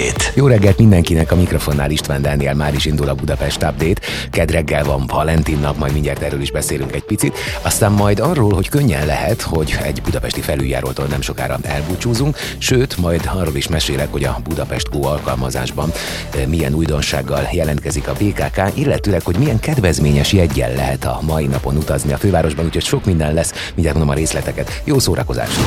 Update. Jó reggelt mindenkinek, a mikrofonnál István Dániel már is indul a Budapest Update. Ked reggel van Valentin nap, majd mindjárt erről is beszélünk egy picit. Aztán majd arról, hogy könnyen lehet, hogy egy budapesti felüljárótól nem sokára elbúcsúzunk, sőt, majd arról is mesélek, hogy a Budapest Go alkalmazásban eh, milyen újdonsággal jelentkezik a BKK, illetőleg, hogy milyen kedvezményes jegyen lehet a mai napon utazni a fővárosban, úgyhogy sok minden lesz, mindjárt mondom a részleteket. Jó szórakozást!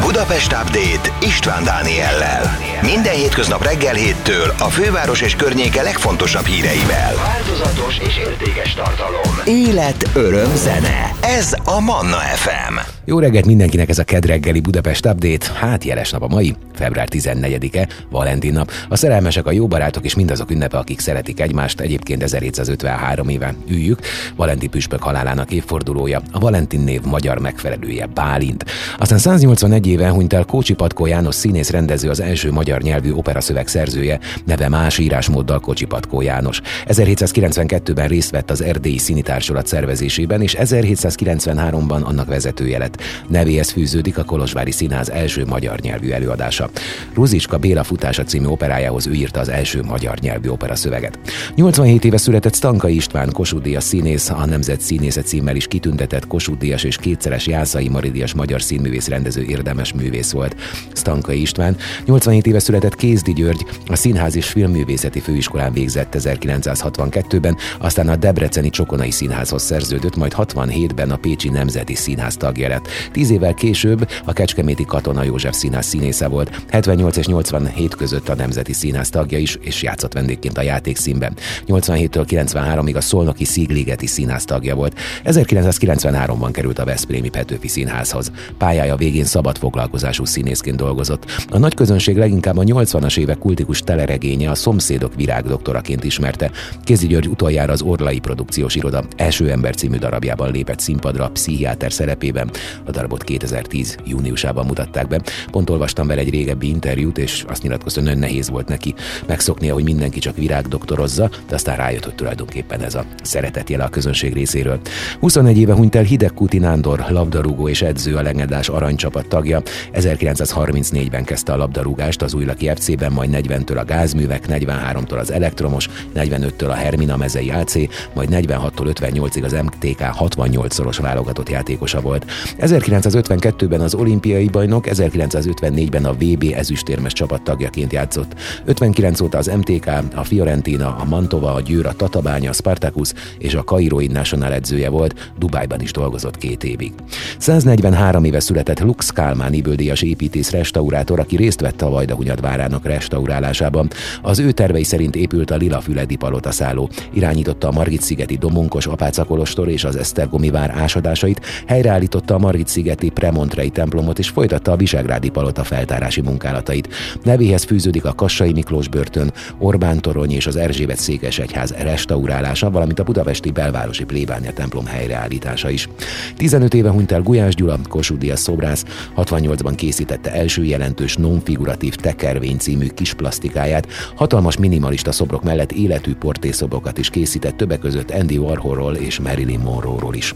Budapest Update István Dániellel. Minden hétköznap reggel héttől a főváros és környéke legfontosabb híreivel. Változatos és értékes tartalom. Élet, öröm, zene. Ez a Manna FM. Jó reggelt mindenkinek ez a kedreggeli Budapest Update. Hát jeles nap a mai, február 14-e, Valentin nap. A szerelmesek, a jó barátok és mindazok ünnepe, akik szeretik egymást, egyébként 1753 éve üljük. Valentin püspök halálának évfordulója, a Valentin név magyar megfelelője Bálint. Aztán 181 éve hunyt el Kócsi Patkó János színész rendező az első magyar nyelvű operaszöveg szerzője, neve más írásmóddal Kocsi Patkó János. 1792-ben részt vett az Erdélyi Színitársulat szervezésében, és 1793-ban annak vezetője lett. Nevéhez fűződik a Kolozsvári Színház első magyar nyelvű előadása. Ruzicska Béla futása című operájához ő írta az első magyar nyelvű opera szöveget. 87 éve született Stanka István Kossuth színész, a Nemzet Színésze címmel is kitüntetett Kossuth és kétszeres Jászai Maridias magyar színművész rendező érdemes művész volt. Stanka István 87 éve született Kézdi György, a Színház és Filmművészeti Főiskolán végzett 1962-ben, aztán a Debreceni Csokonai Színházhoz szerződött, majd 67-ben a Pécsi Nemzeti Színház tagja lett. Tíz évvel később a Kecskeméti Katona József Színház színésze volt. 78 és 87 között a Nemzeti Színház tagja is, és játszott vendégként a játékszínben. 87-től 93-ig a Szolnoki Szigligeti Színház tagja volt. 1993-ban került a Veszprémi Petőfi Színházhoz. Pályája végén szabad foglalkozású színészként dolgozott. A nagy közönség leginkább a 80-as évek kultikus teleregénye a Szomszédok virágdoktoraként ismerte. Kézi György utoljára az Orlai Produkciós Iroda első ember című darabjában lépett színpadra pszichiáter szerepében. A darabot 2010. júniusában mutatták be. Pont olvastam vele egy régebbi interjút, és azt nyilatkozta, hogy nagyon nehéz volt neki megszoknia, hogy mindenki csak virágdoktorozza, de aztán rájött, hogy tulajdonképpen ez a szeretet jele a közönség részéről. 21 éve hunyt el Hidegkuti Nándor, labdarúgó és edző, a legendás aranycsapat tagja. 1934-ben kezdte a labdarúgást az Újlaki FC-ben, majd 40-től a gázművek, 43-tól az elektromos, 45-től a Hermina mezei AC, majd 46-tól 58-ig az MTK 68-szoros válogatott játékosa volt. 1952-ben az olimpiai bajnok, 1954-ben a VB ezüstérmes csapat tagjaként játszott. 59 óta az MTK, a Fiorentina, a Mantova, a Győr, a Tatabánya, a Spartacus és a Kairoi National edzője volt, Dubájban is dolgozott két évig. 143 éve született Lux Kálmán Iböldíjas építész restaurátor, aki részt vett a Vajdahunyad várának restaurálásában. Az ő tervei szerint épült a Lila Füledi palota szálló. Irányította a Margit-szigeti Domonkos apácakolostor és az Esztergomi vár ásadásait, helyreállította a Margit-szigeti Premontrei templomot és folytatta a Visegrádi palota feltárási munkálatait. Nevéhez fűződik a Kassai Miklós börtön, Orbán torony és az Erzsébet székesegyház restaurálása, valamint a budapesti belvárosi plébánia templom helyreállítása is. 15 éve hunyt el Gulyás Gyula, Kossuth szobrász, 68-ban készítette első jelentős non-figuratív tekervény című kis plastikáját, hatalmas minimalista szobrok mellett életű portészobrokat is készített többek között Andy Warholról és Marilyn Monroe-ról is.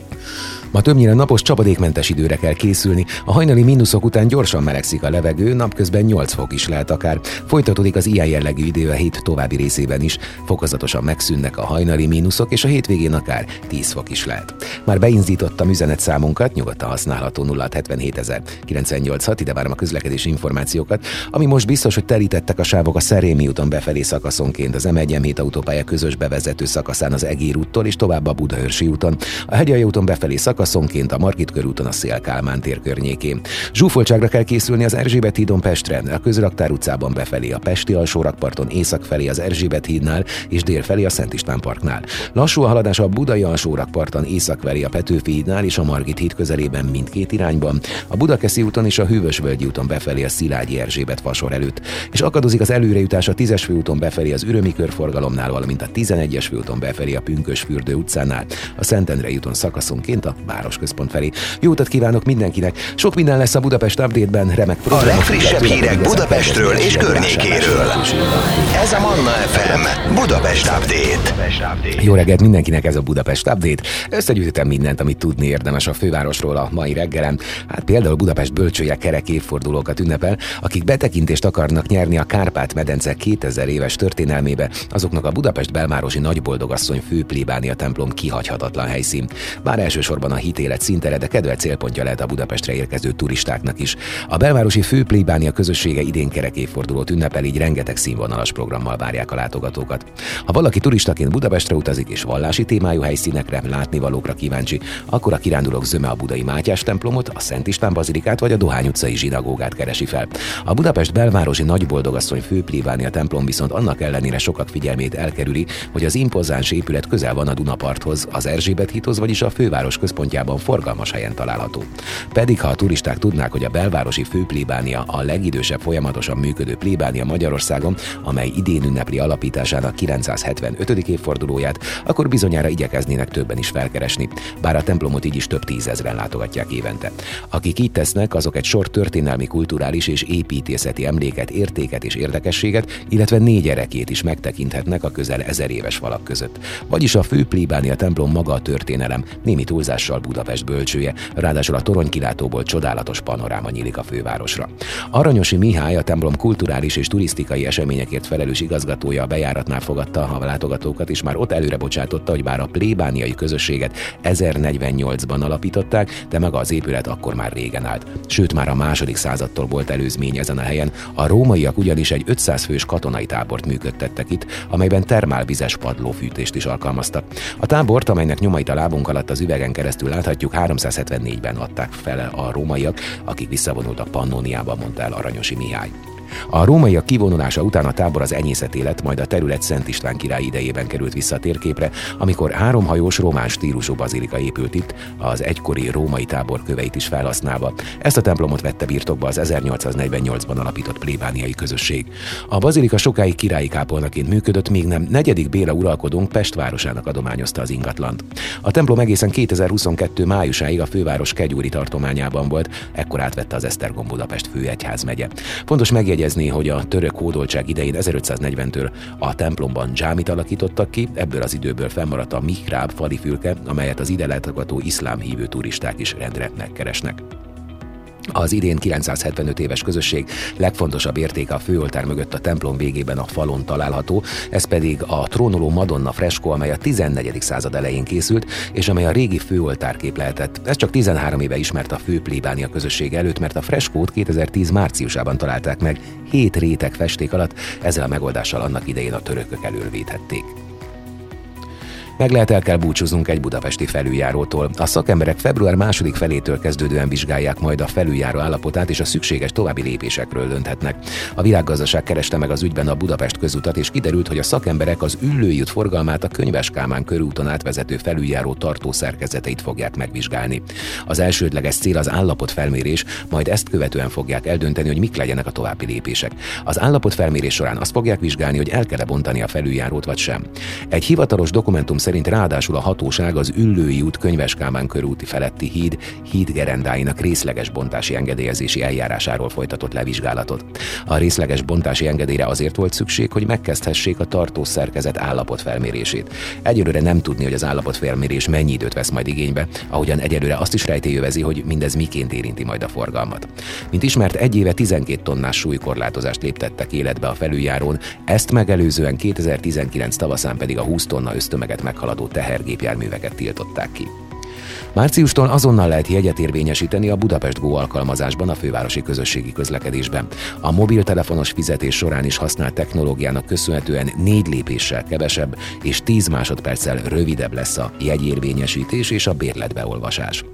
Ma többnyire napos csapadékmentes időre kell készülni, a hajnali mínuszok után gyorsan melegszik a levegő, napközben 8 fok is lehet akár. Folytatódik az ilyen jellegű idő a hét további részében is, fokozatosan megszűnnek a hajnali mínuszok, és a hétvégén akár 10 fok is lehet. Már beindítottam üzenetszámunkat, nyugodtan használható 077 986, ide várom a közlekedési információkat, ami most biztos, hogy telítettek a sávok a Szerémi úton befelé szakaszonként, az M1 autópálya közös bevezető szakaszán az Egér úttól és tovább a Budaörsi úton, a Hegyalja úton befelé szakaszonként a Margit körúton a Szél Kálmán tér környékén. Zsúfoltságra kell készülni az Erzsébet hídon Pestre, a Közraktár utcában befelé, a Pesti alsórakparton észak felé az Erzsébet hídnál és dél felé a Szent István parknál. Lassú a haladás a Budai alsórakparton észak felé a Petőfi hídnál és a Margit híd közelében mindkét irányban, a Budakeszi úton és a Hűvösvölgyi úton befelé a Szilágyi Erzsébet fasor előtt, és akadozik az előrejutás a 10-es főúton befelé az Ürömi körforgalomnál, valamint a 11-es főúton befelé a Pünkös fürdő utcánál, a Szentendrei úton szakaszonként a városközpont felé. Jó utat kívánok mindenkinek. Sok minden lesz a Budapest Update-ben, remek A legfrissebb hírek Budapestről és környékéről. Ez a Manna FM Budapest Update. Jó reggelt mindenkinek ez a Budapest Update. Összegyűjtöttem mindent, amit tudni érdemes a fővárosról a mai reggelen. Hát például Budapest bölcsője kerek évfordulókat ünnepel, akik betekintést akarnak nyerni a Kárpát-medence 2000 éves történelmébe, azoknak a Budapest belvárosi nagyboldogasszony főplébánia templom kihagyhatatlan helyszín. Bár elsősorban a hitélet szintere, de kedvelt célpontja lehet a Budapestre érkező turistáknak is. A belvárosi főplébánia közössége idén kerek évfordulót ünnepel, így rengeteg színvonalas programmal várják a látogatókat. Ha valaki turistaként Budapestre utazik és vallási témájú helyszínekre, látnivalókra kíváncsi, akkor a kirándulók zöme a budai Mátyás templomot, a Szent István bazilikát vagy a Dohány utcai zsinagógát keresi fel. A Budapest belvárosi nagyboldogasszony főplébánia templom viszont annak ellenére sokak figyelmét elkerüli, hogy az impozáns épület közel van a Dunaparthoz, az Erzsébet hídhoz, vagyis a főváros központjában forgalmas helyen található. Pedig ha a turisták tudnák, hogy a belvárosi főplébánia a legidősebb folyamatosan működő plébánia Magyarországon, amely idén ünnepli alapításának 975. évfordulóját, akkor bizonyára igyekeznének többen is felkeresni, bár a templomot így is több tízezren látogatják évente. Akik így tesznek, azok egy sor történelmi, kulturális és építészeti emléket, értéket és érdekességet, illetve négy erekét is megtekinthetnek a közel ezer éves falak között. Vagyis a fő plébánia templom maga a történelem, némi túlzással Budapest bölcsője, ráadásul a toronykilátóból csodálatos panoráma nyílik a fővárosra. Aranyosi Mihály, a templom kulturális és turisztikai eseményekért felelős igazgatója a bejáratnál fogadta a látogatókat, és már ott előre bocsátotta, hogy bár a plébániai közösséget 1048-ban alapították, de maga az épület akkor már régen állt. Sőt, már a második századtól volt előzmény ezen a helyen, a rómaiak ugyanis egy 500 fős katonai tábort működtettek itt, amelyben termálvizes padlófűtést is alkalmaztak. A tábort, amelynek nyomait a lábunk alatt az üvegen keresztül láthatjuk, 374-ben adták fel a rómaiak, akik visszavonultak Pannóniába, mondta el Aranyosi Mihály. A rómaiak kivonulása után a tábor az enyészet élet, majd a terület Szent István király idejében került vissza a térképre, amikor háromhajós román stílusú bazilika épült itt, az egykori római tábor köveit is felhasználva. Ezt a templomot vette birtokba az 1848-ban alapított plébániai közösség. A bazilika sokáig királyi kápolnaként működött, míg nem negyedik Béla uralkodónk Pest városának adományozta az ingatlant. A templom egészen 2022 májusáig a főváros Kegyúri tartományában volt, ekkor átvette az Esztergom Budapest főegyházmegye. Fontos megjegyezni, megjegyezni, hogy a török hódoltság idején 1540-től a templomban dzsámit alakítottak ki, ebből az időből fennmaradt a mihráb falifülke, amelyet az ide látogató iszlám hívő turisták is rendre megkeresnek. Az idén 975 éves közösség legfontosabb értéke a főoltár mögött a templom végében a falon található, ez pedig a trónoló Madonna freskó, amely a 14. század elején készült, és amely a régi főoltárkép lehetett. Ez csak 13 éve ismert a fő plébánia közösség előtt, mert a freskót 2010 márciusában találták meg, hét réteg festék alatt, ezzel a megoldással annak idején a törökök elől védhették. Meg lehet el kell búcsúznunk egy budapesti felüljárótól. A szakemberek február második felétől kezdődően vizsgálják majd a felüljáró állapotát, és a szükséges további lépésekről dönthetnek. A világgazdaság kereste meg az ügyben a Budapest közutat, és kiderült, hogy a szakemberek az Üllői út forgalmát a Könyves Kálmán körúton átvezető felüljáró tartó szerkezeteit fogják megvizsgálni. Az elsődleges cél az állapotfelmérés, majd ezt követően fogják eldönteni, hogy mik legyenek a további lépések. Az állapotfelmérés során azt fogják vizsgálni, hogy el kell bontani a felüljárót vagy sem. Egy hivatalos dokumentum szerint ráadásul a hatóság az Üllői út Könyves Kálmán körúti feletti híd hídgerendáinak részleges bontási engedélyezési eljárásáról folytatott levizsgálatot. A részleges bontási engedélyre azért volt szükség, hogy megkezdhessék a tartószerkezet állapotfelmérését. Egyelőre nem tudni, hogy az állapotfelmérés mennyi időt vesz majd igénybe, ahogyan egyelőre azt is rejtélyövezi, hogy mindez miként érinti majd a forgalmat. Mint ismert, egy éve 12 tonnás súlykorlátozást léptettek életbe a felüljárón, ezt megelőzően 2019 tavaszán pedig a 20 tonna ösztömeget meg meghaladó tehergépjárműveket tiltották ki. Márciustól azonnal lehet jegyet érvényesíteni a Budapest Go alkalmazásban a fővárosi közösségi közlekedésben. A mobiltelefonos fizetés során is használt technológiának köszönhetően négy lépéssel kevesebb és 10 másodperccel rövidebb lesz a jegyérvényesítés és a bérletbeolvasás.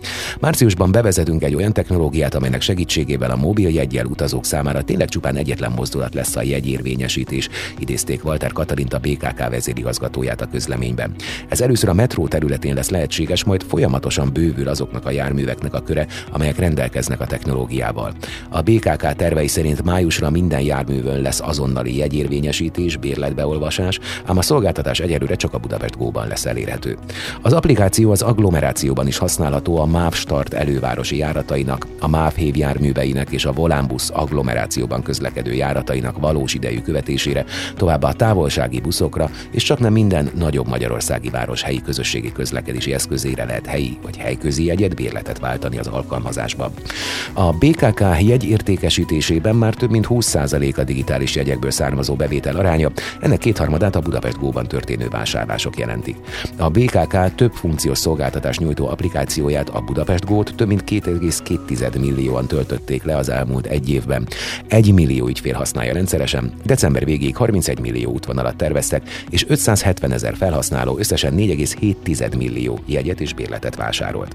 Márciusban bevezetünk egy olyan technológiát, amelynek segítségével a mobil jegyel utazók számára tényleg csupán egyetlen mozdulat lesz a jegyérvényesítés, idézték Walter Katalint a BKK vezérigazgatóját a közleményben. Ez először a metró területén lesz lehetséges, majd folyamatosan bővül azoknak a járműveknek a köre, amelyek rendelkeznek a technológiával. A BKK tervei szerint májusra minden járművön lesz azonnali jegyérvényesítés, bérletbeolvasás, ám a szolgáltatás egyelőre csak a Budapest Go-ban lesz elérhető. Az applikáció az agglomerációban is használható a MÁV Start elővárosi járatainak, a MÁV hév járműveinek és a Volánbusz agglomerációban közlekedő járatainak valós idejű követésére, továbbá a távolsági buszokra, és csak nem minden nagyobb magyarországi város helyi közösségi közlekedési eszközére lehet helyi vagy helyközi jegyet bérletet váltani az alkalmazásban. A BKK jegy értékesítésében már több mint 20% a digitális jegyekből származó bevétel aránya, ennek kétharmadát a Budapest Go-ban történő vásárlások jelentik. A BKK több funkciós szolgáltatás nyújtó applikációját, a Budapest Go-t több mint 2,2 millióan töltötték le az elmúlt egy évben. Egy millió ügyfél használja rendszeresen, december végéig 31 millió útvonalat terveztek, és 570 ezer felhasználó összesen 4,7 millió jegyet és bérletet vásárolt.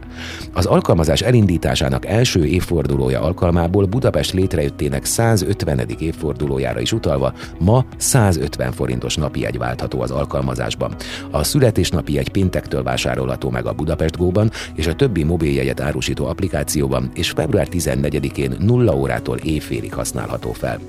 Az alkalmazás elindításának első évfordulója alkalmából Budapest létrejöttének 150. évfordulójára is utalva ma 150 forintos napi jegy váltható az alkalmazásban. A születésnapi jegy péntektől vásárolható meg a Budapest Go-ban és a többi mobiljegyet árusító applikációban, és február 14-én 0 órától éjfélig használható fel.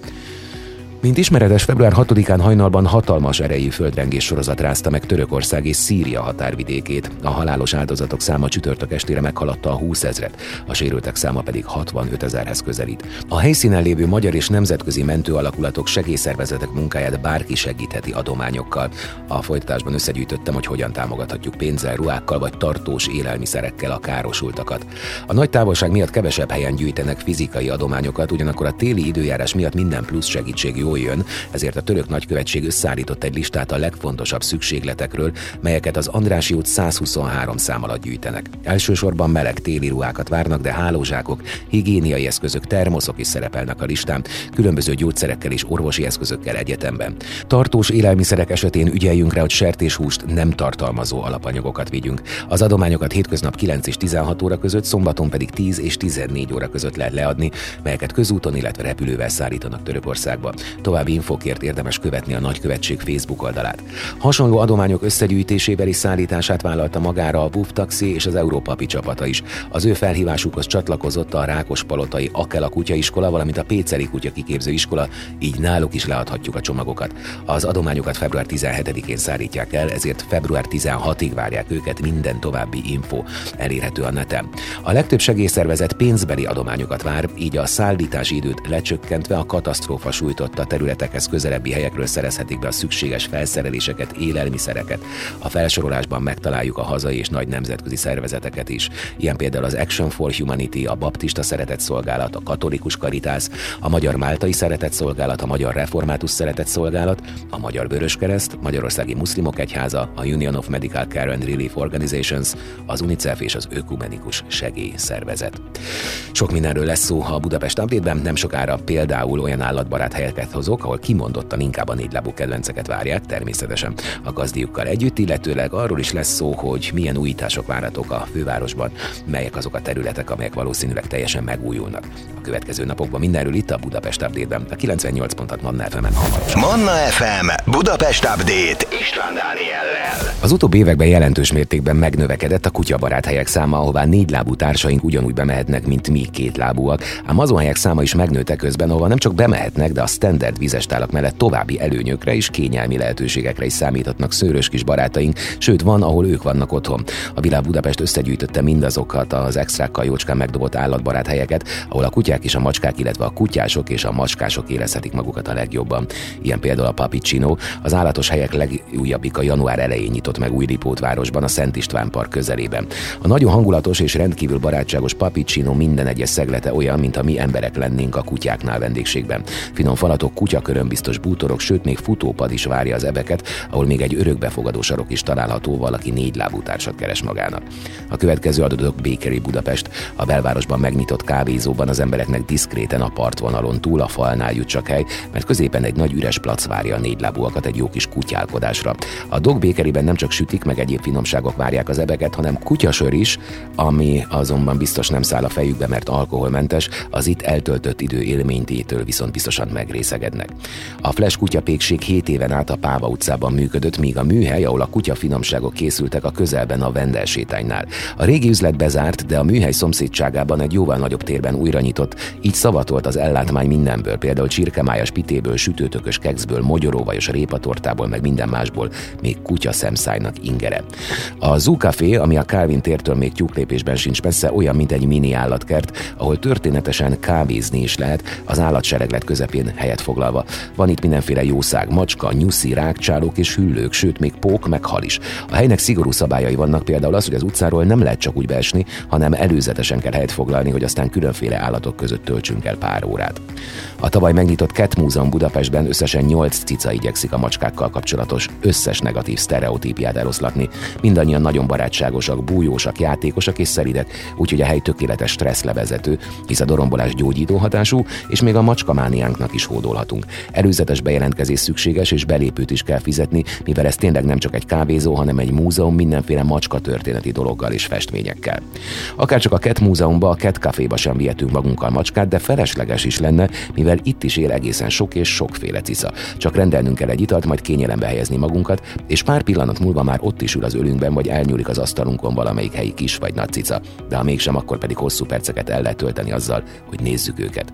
Mint ismeretes, február 6-án hajnalban hatalmas erejű földrengés sorozat rázta meg Törökország és Szíria határvidékét. A halálos áldozatok száma csütörtök estére meghaladta a 20 ezret, a sérültek száma pedig 65 ezerhez közelít. A helyszínen lévő magyar és nemzetközi mentőalakulatok segélyszervezetek munkáját bárki segítheti adományokkal. A folytatásban összegyűjtöttem, hogy hogyan támogathatjuk pénzzel, ruhákkal vagy tartós élelmiszerekkel a károsultakat. A nagy távolság miatt kevesebb helyen gyűjtenek fizikai adományokat, ugyanakkor a téli időjárás miatt minden plusz segítség jó jól jön, ezért a török nagykövetség összeállított egy listát a legfontosabb szükségletekről, melyeket az Andrási út 123 szám alatt gyűjtenek. Elsősorban meleg téli ruhákat várnak, de hálózsákok, higiéniai eszközök, termoszok is szerepelnek a listán, különböző gyógyszerekkel és orvosi eszközökkel egyetemben. Tartós élelmiszerek esetén ügyeljünk rá, hogy sertéshúst nem tartalmazó alapanyagokat vigyünk. Az adományokat hétköznap 9 és 16 óra között, szombaton pedig 10 és 14 óra között lehet leadni, melyeket közúton, illetve repülővel szállítanak Törökországba. További infokért érdemes követni a Nagykövetség Facebook oldalát. Hasonló adományok összegyűjtésével és szállítását vállalta magára a WUF Taxi és az Európa csapata is. Az ő felhívásukhoz csatlakozott a Rákospalotai Akela kutyaiskola, valamint a Péceli kutya kiképző iskola, így náluk is leadhatjuk a csomagokat. Az adományokat február 17-én szállítják el, ezért február 16-ig várják őket minden további info elérhető a neten. A legtöbb segélyszervezet pénzbeli adományokat vár, így a szállítási időt lecsökkentve a katasztrófa sújtotta területekhez közelebbi helyekről szerezhetik be a szükséges felszereléseket, élelmiszereket. A felsorolásban megtaláljuk a hazai és nagy nemzetközi szervezeteket is, ilyen például az Action for Humanity, a Baptista Szeretett Szolgálat, a Katolikus Karitász, a Magyar Máltai Szeretett Szolgálat, a Magyar Református Szeretett Szolgálat, a Magyar Vöröskereszt, Magyarországi Muszlimok Egyháza, a Union of Medical Care and Relief Organizations, az UNICEF és az Ökumenikus Segélyszervezet. Sok mindenről lesz szó a Budapest update nem sokára például olyan állatbarát helyeket hozok, ahol kimondottan inkább a négy lábú kedvenceket várják, természetesen a gazdiukkal együtt, illetőleg arról is lesz szó, hogy milyen újítások várhatók a fővárosban, melyek azok a területek, amelyek valószínűleg teljesen megújulnak. A következő napokban mindenről itt a Budapest Update-ben, a 98 pontat Manna FM-en hamarosan. Manna FM Budapest Update István Dániellel. Az utóbbi években jelentős mértékben megnövekedett a kutyabarát helyek száma, ahová négy lábú társaink ugyanúgy bemehetnek, mint mi két lábúak, ám azon helyek száma is megnőtte közben, ahova nem csak bemehetnek, de a standard vizestálak mellett további előnyökre és kényelmi lehetőségekre is számíthatnak szőrös kis barátaink, sőt van, ahol ők vannak otthon. A Világ Budapest összegyűjtötte mindazokat az extrákkal jócskán megdobott állatbarát helyeket, ahol a kutyák és a macskák, illetve a kutyások és a macskások érezhetik magukat a legjobban. Ilyen például a Papicino, az állatos helyek legújabbik a január elején nyitott meg új városban, a Szent István Park közelében. A nagyon hangulatos és rendkívül barátságos Papicino minden egyes szeglete olyan, mint a mi emberek lennénk a kutyáknál vendégségben. Finom falatok, kutyakörömbiztos bútorok, sőt még futópad is várja az ebeket, ahol még egy örökbefogadó sarok is található, valaki négy lábú társat keres magának. A következő adatok Bakery Budapest. A belvárosban megnyitott kávézóban az embereknek diszkréten a partvonalon túl a falnál jut csak hely, mert középen egy nagy üres plac várja a négy lábúakat egy jó kis kutyálkodásra. A Dog Bakeryben nem csak sütik, meg egyéb finomságok várják az ebeket, hanem kutyasör is, ami azonban biztos nem száll a fejükbe, mert alkoholmentes, az itt eltöltött idő élménytétől viszont biztosan megrészeg melegednek. A Flash kutyapékség 7 éven át a Páva utcában működött, míg a műhely, ahol a kutya finomságok készültek a közelben a Vendelsétánynál. A régi üzlet bezárt, de a műhely szomszédságában egy jóval nagyobb térben újra nyitott, így szavatolt az ellátmány mindenből, például csirkemájas pitéből, sütőtökös kekszből, mogyoróvajos répatortából, meg minden másból, még kutya szemszájnak ingere. A Zoo Café, ami a Calvin tértől még tyúklépésben sincs messze, olyan, mint egy mini állatkert, ahol történetesen kávézni is lehet, az állatsereglet közepén helyet foglalva. Van itt mindenféle jószág, macska, nyuszi, rákcsálók és hüllők, sőt még pók, meg hal is. A helynek szigorú szabályai vannak, például az, hogy az utcáról nem lehet csak úgy beesni, hanem előzetesen kell helyet foglalni, hogy aztán különféle állatok között töltsünk el pár órát. A tavaly megnyitott Cat Múzeum Budapestben összesen 8 cica igyekszik a macskákkal kapcsolatos összes negatív sztereotípiát eloszlatni. Mindannyian nagyon barátságosak, bújósak, játékosak és szeridek, úgyhogy a hely tökéletes stresszlevezető, hisz a dorombolás gyógyító hatású, és még a macskamániánknak is hódolhatunk. Előzetes bejelentkezés szükséges, és belépőt is kell fizetni, mivel ez tényleg nem csak egy kávézó, hanem egy múzeum mindenféle macska történeti dologgal és festményekkel. Akár csak a Cat Múzeumba, a Cat Caféba sem vihetünk magunkkal macskát, de felesleges is lenne, mivel itt is él egészen sok és sokféle cica. Csak rendelnünk kell egy italt, majd kényelembe helyezni magunkat, és pár pillanat múlva már ott is ül az ölünkben, vagy elnyúlik az asztalunkon valamelyik helyi kis vagy nagy cica. De ha mégsem, akkor pedig hosszú perceket el lehet tölteni azzal, hogy nézzük őket.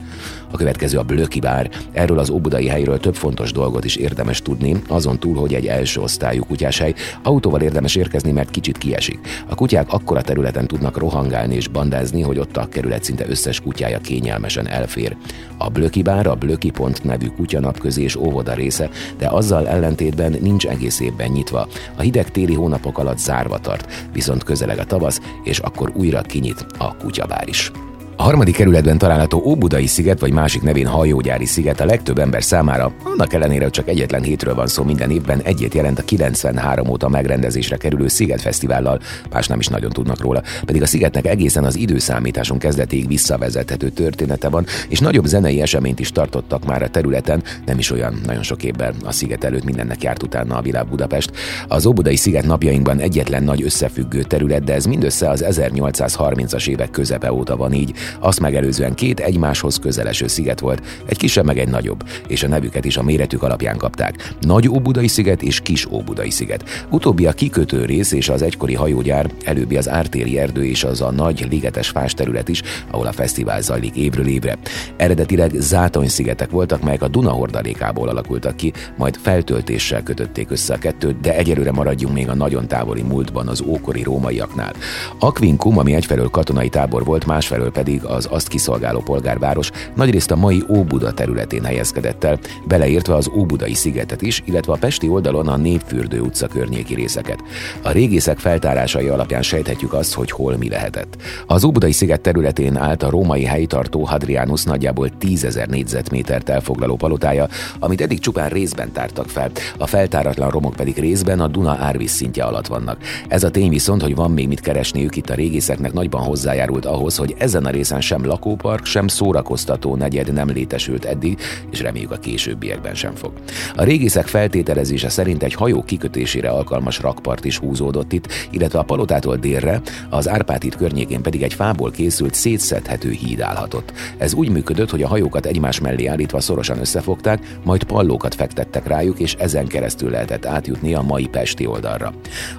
A következő a Blöki bár. Erről az óbudai helyről több fontos dolgot is érdemes tudni, azon túl, hogy egy első osztályú kutyáshely. Autóval érdemes érkezni, mert kicsit kiesik. A kutyák akkora területen tudnak rohangálni és bandázni, hogy ott a kerület szinte összes kutyája kényelmesen elfér. A Blöki bár a Blöki Pont nevű kutyanapközi és óvoda része, de azzal ellentétben nincs egész évben nyitva. A hideg téli hónapok alatt zárva tart, viszont közeleg a tavasz, és akkor újra kinyit a kutyabár is. A harmadik kerületben található Óbudai sziget, vagy másik nevén hajógyári sziget a legtöbb ember számára, annak ellenére, hogy csak egyetlen hétről van szó minden évben, egyet jelent a 93 óta megrendezésre kerülő Szigetfesztivállal, más nem is nagyon tudnak róla, pedig a szigetnek egészen az időszámításon kezdetéig visszavezethető története van, és nagyobb zenei eseményt is tartottak már a területen, nem is olyan nagyon sok évben. A sziget előtt mindennek járt utána a világ Budapest. Az Óbudai sziget napjainkban egyetlen nagy összefüggő terület, de ez mindössze az 1830-as évek közepe óta van így, azt megelőzően két egymáshoz közeleső sziget volt, egy kisebb meg egy nagyobb, és a nevüket is a méretük alapján kapták. Nagy Óbudai sziget és Kis Óbudai sziget. Utóbbi a kikötő rész és az egykori hajógyár, előbbi az ártéri erdő és az a nagy ligetes fás terület is, ahol a fesztivál zajlik évről évre. Eredetileg zátony szigetek voltak, melyek a Duna hordalékából alakultak ki, majd feltöltéssel kötötték össze a kettőt, de egyelőre maradjunk még a nagyon távoli múltban az ókori rómaiaknál. Aquincum, ami egyfelől katonai tábor volt, másfelől pedig pedig az azt kiszolgáló polgárváros nagyrészt a mai Óbuda területén helyezkedett el, beleértve az Óbudai szigetet is, illetve a Pesti oldalon a Népfürdő utca környéki részeket. A régészek feltárásai alapján sejthetjük azt, hogy hol mi lehetett. Az Óbudai sziget területén állt a római helytartó Hadrianus nagyjából 10.000 négyzetmétert elfoglaló palotája, amit eddig csupán részben tártak fel, a feltáratlan romok pedig részben a Duna árvíz szintje alatt vannak. Ez a tény viszont, hogy van még mit keresniük itt a régészeknek nagyban hozzájárult ahhoz, hogy ezen a részen sem lakópark, sem szórakoztató negyed nem létesült eddig, és reméljük a későbbiekben sem fog. A régészek feltételezése szerint egy hajó kikötésére alkalmas rakpart is húzódott itt, illetve a palotától délre, az Árpád híd környékén pedig egy fából készült szétszedhető híd állhatott. Ez úgy működött, hogy a hajókat egymás mellé állítva szorosan összefogták, majd pallókat fektettek rájuk, és ezen keresztül lehetett átjutni a mai Pesti oldalra.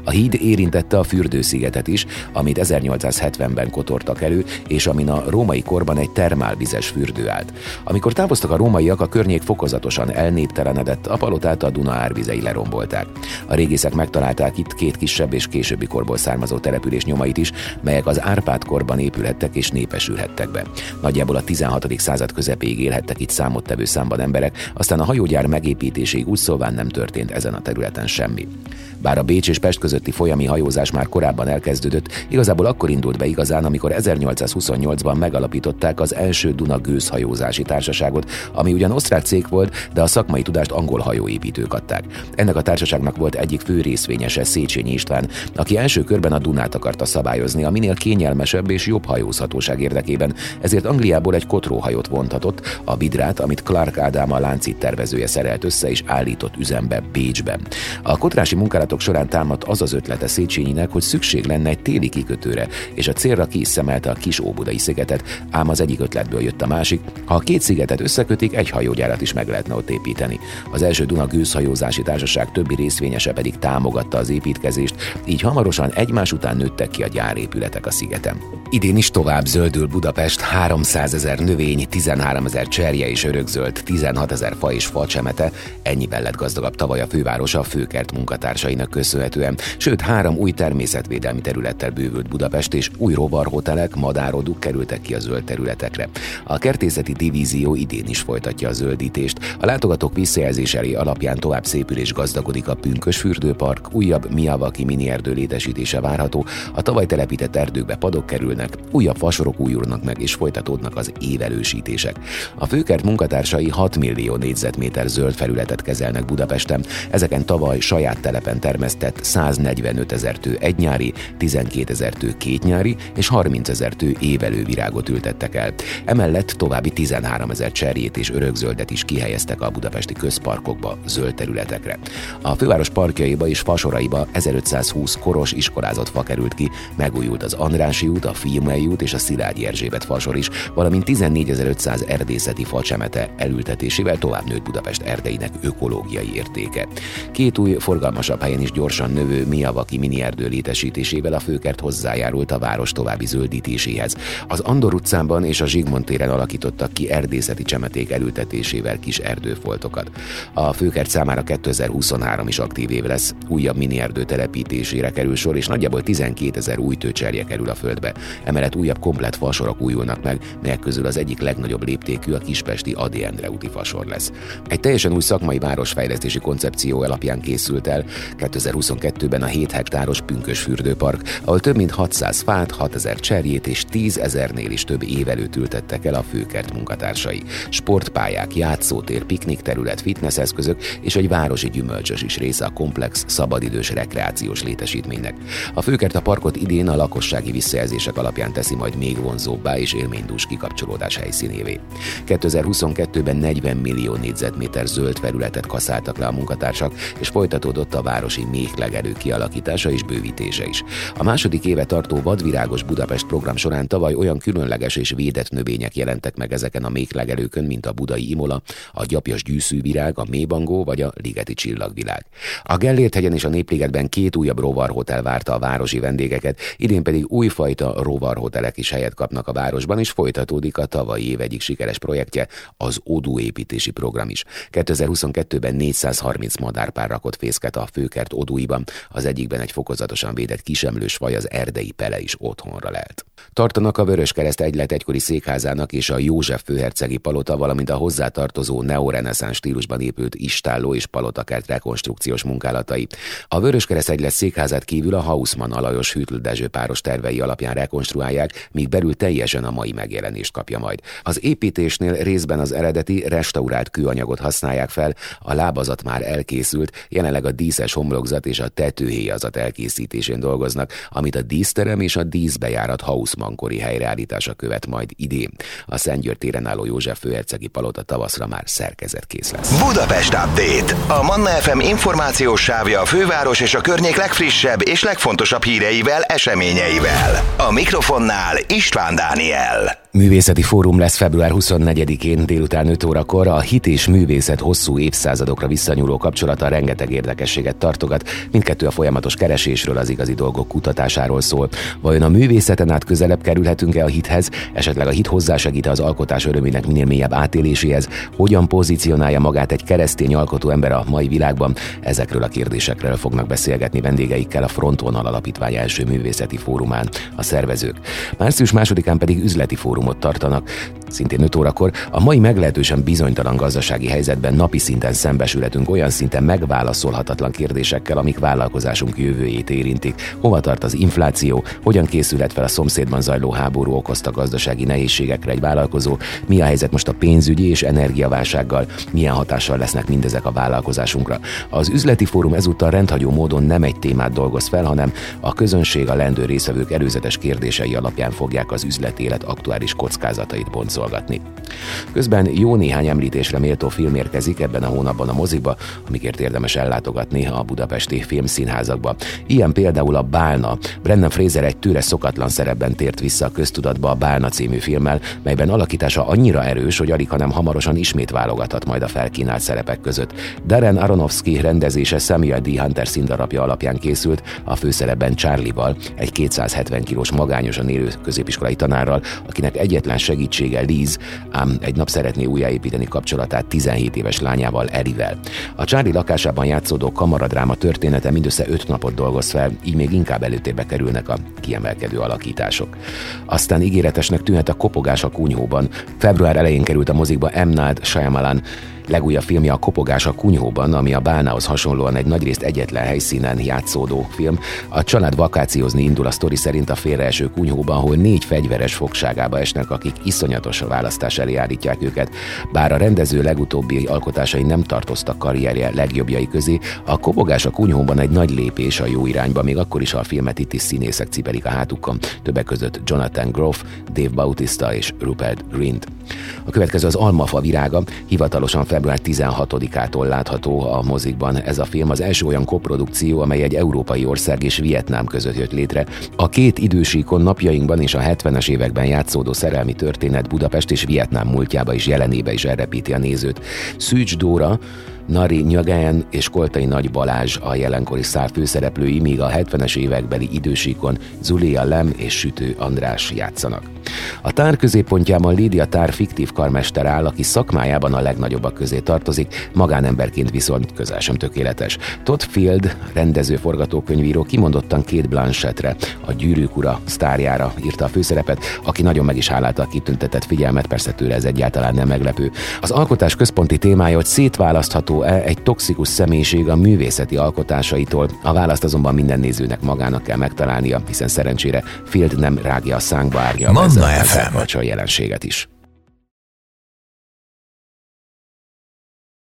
A híd érintette a fürdőszigetet is, amit 1870-ben kotortak elő, és amin a római korban egy termálvizes fürdő állt. Amikor távoztak a rómaiak, a környék fokozatosan elnéptelenedett, a palotát a Duna árvizei lerombolták. A régészek megtalálták itt két kisebb és későbbi korból származó település nyomait is, melyek az Árpád korban épülhettek és népesülhettek be. Nagyjából a 16. század közepéig élhettek itt számottevő számban emberek, aztán a hajógyár megépítéséig úgy szóván nem történt ezen a területen semmi. Bár a Bécs és Pest közötti folyami hajózás már korábban elkezdődött, igazából akkor indult be igazán, amikor 1828-ban megalapították az első Duna gőzhajózási társaságot, ami ugyan osztrák cég volt, de a szakmai tudást angol hajóépítők adták. Ennek a társaságnak volt egyik fő részvényese Széchenyi István, aki első körben a Dunát akarta szabályozni a minél kényelmesebb és jobb hajózhatóság érdekében, ezért Angliából egy kotróhajót vontatott, a Bidrát, amit Clark Ádám a láncit tervezője szerelt össze és állított üzembe Bécsben. A kotrási munkálat vizsgálatok során támadt az az ötlete Széchenyinek, hogy szükség lenne egy téli kikötőre, és a célra kiszemelte a kis óbudai szigetet, ám az egyik ötletből jött a másik, ha a két szigetet összekötik, egy hajógyárat is meg lehetne ott építeni. Az első Duna gőzhajózási társaság többi részvényese pedig támogatta az építkezést, így hamarosan egymás után nőttek ki a gyárépületek a szigeten. Idén is tovább zöldül Budapest 300 ezer növény, 13 ezer cserje és örökzöld, 16 ezer fa és facsemete, ennyiben lett gazdagabb tavaly a főváros a főkert munkatársainak köszönhetően, sőt három új természetvédelmi területtel bővült Budapest és új rovarhotelek, madároduk kerültek ki a zöld területekre. A kertészeti divízió idén is folytatja a zöldítést. A látogatók visszajelzései alapján tovább szépül és gazdagodik a Pünkös fürdőpark, újabb Miavaki mini erdő létesítése várható, a tavaly telepített erdőkbe padok kerülnek, újabb fasorok újulnak meg és folytatódnak az évelősítések. A főkert munkatársai 6 millió négyzetméter zöld felületet kezelnek Budapesten, ezeken tavaly saját telepen termesztett 145 ezer tő egynyári, 12 ezer tő kétnyári és 30 ezer tő évelő virágot ültettek el. Emellett további 13 ezer cserjét és örökzöldet is kihelyeztek a budapesti közparkokba, zöld területekre. A főváros parkjaiba és fasoraiba 1520 koros iskolázott fa került ki, megújult az Andrási út, a Fiumei út és a Szilágyi Erzsébet fasor is, valamint 14500 erdészeti facsemete elültetésével tovább nőtt Budapest erdeinek ökológiai értéke. Két új, forgalmasabb helyen is gyorsan növő Miavaki mini erdő létesítésével a főkert hozzájárult a város további zöldítéséhez. Az Andor utcában és a Zsigmond téren alakítottak ki erdészeti csemeték elültetésével kis erdőfoltokat. A főkert számára 2023 is aktív év lesz, újabb mini erdő telepítésére kerül sor, és nagyjából 12 ezer új tőcserje kerül a földbe. Emellett újabb komplet fasorok újulnak meg, melyek közül az egyik legnagyobb léptékű a kispesti Adi Endre úti fasor lesz. Egy teljesen új szakmai városfejlesztési koncepció alapján készült el 2022-ben a 7 hektáros Pünkös fürdőpark, ahol több mint 600 fát, 6000 cserjét és 10 ezernél is több évelőt ültettek el a főkert munkatársai. Sportpályák, játszótér, piknikterület, fitnesseszközök és egy városi gyümölcsös is része a komplex, szabadidős rekreációs létesítménynek. A főkert a parkot idén a lakossági visszajelzések alapján teszi majd még vonzóbbá és élménydús kikapcsolódás helyszínévé. 2022-ben 40 millió négyzetméter zöld felületet kaszáltak le a munkatársak, és folytatódott a városi méhlegelő kialakítása és bővítése is. A második éve tartó Vadvirágos Budapest program során tavaly olyan különleges és védett növények jelentek meg ezeken a méhlegelőkön, mint a budai imola, a gyapjas gyűszűvirág, a mébangó vagy a ligeti csillagvilág. A Gellért hegyen és a Népligetben két újabb rovarhotel várta a városi vendégeket, idén pedig újfajta rovarhotelek is helyet kapnak a városban, és folytatódik a tavalyi év egyik sikeres projektje, az Odú építési program is. 2022-ben 430 madárpár rakott fészket a főkert Odúiban, az egyikben egy fokozatosan védett kisemlős vaj az erdei pele is otthonra lelt. Tartanak a Vöröskereszt egylet egykori székházának és a József főhercegi palota, valamint a hozzátartozó neoreneszánsz stílusban épült istálló és palotakert rekonstrukciós munkálatai. A Vöröskereszt egylet székházát kívül a Hausmann Alajos Hűtl Dezső páros tervei alapján rekonstruálják, míg belül teljesen a mai megjelenést kapja majd. Az építésnél részben az eredeti restaurált kőanyagot használják fel, a lábazat már elkészült, jelenleg a díszes homlokzat és a tetőhéjazat elkészítésén dolgoznak, amit a díszterem és a díszbejárat Hausmann-kori helyreállítása követ majd idén. A Szentgyörgy téren álló József főhercegi palota tavaszra már szerkezetkész lesz. Budapest Update. A Manna FM információs sávja a főváros és a környék legfrissebb és legfontosabb híreivel, eseményeivel. A mikrofonnál István Dániel. Művészeti fórum lesz február 24-én délután 5 órakor. A hit és művészet hosszú évszázadokra visszanyúló kapcsolata rengeteg érdekességet tartogat. Mindkettő a folyamatos keresésről, az igazi dolgok kutatásáról szól. Vajon a művészeten át közelebb kerülhetünk-e a hithez? Esetleg a hit hozzásegít az alkotás örömének minél mélyebb átéléséhez? Hogyan pozícionálja magát egy keresztény alkotó ember a mai világban? Ezekről a kérdésekről fognak beszélgetni vendégeikkel a Frontvonal Alapítvány első művészeti fórumán a szervezők. Március másodikán pedig üzleti fórumot tartanak. Szintén 5 órakor a mai meglehetősen bizonytalan gazdasági helyzetben napi szinten szembesülhetünk olyan szinten megválaszolhatatlan kérdésekkel, amik vállalkozásunk jövőjét érintik. Hova tart az infláció, hogyan készülhet fel a szomszédban zajló háború okozta gazdasági nehézségekre egy vállalkozó, mi a helyzet most a pénzügyi és energiaválsággal, milyen hatással lesznek mindezek a vállalkozásunkra. Az üzleti fórum ezúttal rendhagyó módon nem egy témát dolgoz fel, hanem a közönség a lendő részvevők előzetes kérdései alapján fogják az üzleti élet aktuális kockázatait boncolgatni. Közben jó néhány említésre méltó film érkezik ebben a hónapban a moziba, amikért érdemes ellátogatni a budapesti filmszínházakba. Ilyen például a Bálna. Brennan Fraser egy tőle szokatlan szerepben tért vissza a köztudatba a Bálna című filmmel, melyben alakítása annyira erős, hogy alig, hanem hamarosan ismét válogathat majd a felkínált szerepek között. Darren Aronofsky rendezése Samuel D. Hunter színdarabja alapján készült, a főszerepben Charlie-val, egy 270 kilós magányosan élő középiskolai tanárral, akinek egyetlen segítsége Liz, ám egy nap szeretné újjáépíteni kapcsolatát 17 éves lányával Erivel. A Charlie lakásában játszódó kamaradráma története mindössze 5 napot dolgoz fel, így még inkább előtérbe kerülnek a kiemelkedő alakítások. Aztán ígéretesnek tűnhet a kopogás a kunyhóban. Február elején került a mozikba M. Night Shyamalan Legújabb filmje a Kopogás a kunyhóban, ami a Bálnához hasonlóan egy nagyrészt egyetlen helyszínen játszódó film. A család vakációzni indul a sztori szerint a félreeső kunyhóban, ahol négy fegyveres fogságába esnek, akik iszonyatos választás elé állítják őket. Bár a rendező legutóbbi alkotásai nem tartoztak karrierje legjobbjai közé, a Kopogás a kunyhóban egy nagy lépés a jó irányba, még akkor is, ha a filmet itt is színészek cipelik a hátukon, többek között Jonathan Groff, Dave Bautista és Rupert Grint. A következő az Almafa virága, hivatalosan február 16-ától látható a mozikban. Ez a film az első olyan koprodukció, amely egy európai ország és Vietnám között jött létre. A két idősíkon napjainkban és a 70-es években játszódó szerelmi történet Budapest és Vietnám múltjába is jelenébe is elrepíti a nézőt. Szűcs Dóra, Nari Nyagán és Koltai Nagy Balázs a jelenkori szár főszereplői, míg a 70-es évekbeli idősíkon Zulia Lem és Sütő András játszanak. A tár középpontjában Lídia Tár fiktív karmester áll, aki szakmájában a legnagyobbak közé tartozik, magánemberként viszont közel sem tökéletes. Todd Field, rendező forgatókönyvíró kimondottan két Blanchettre, a Gyűrűk ura sztárjára írta a főszerepet, aki nagyon meg is hálálta a kitüntetett figyelmet, persze tőle ez egyáltalán nem meglepő. Az alkotás központi témája, hogy szétválasztható-e egy toxikus személyiség a művészeti alkotásaitól. A választ azonban minden nézőnek magának kell megtalálnia, hiszen szerencsére Field nem rágja a szánkba árja. Manna FM. a jelenséget is.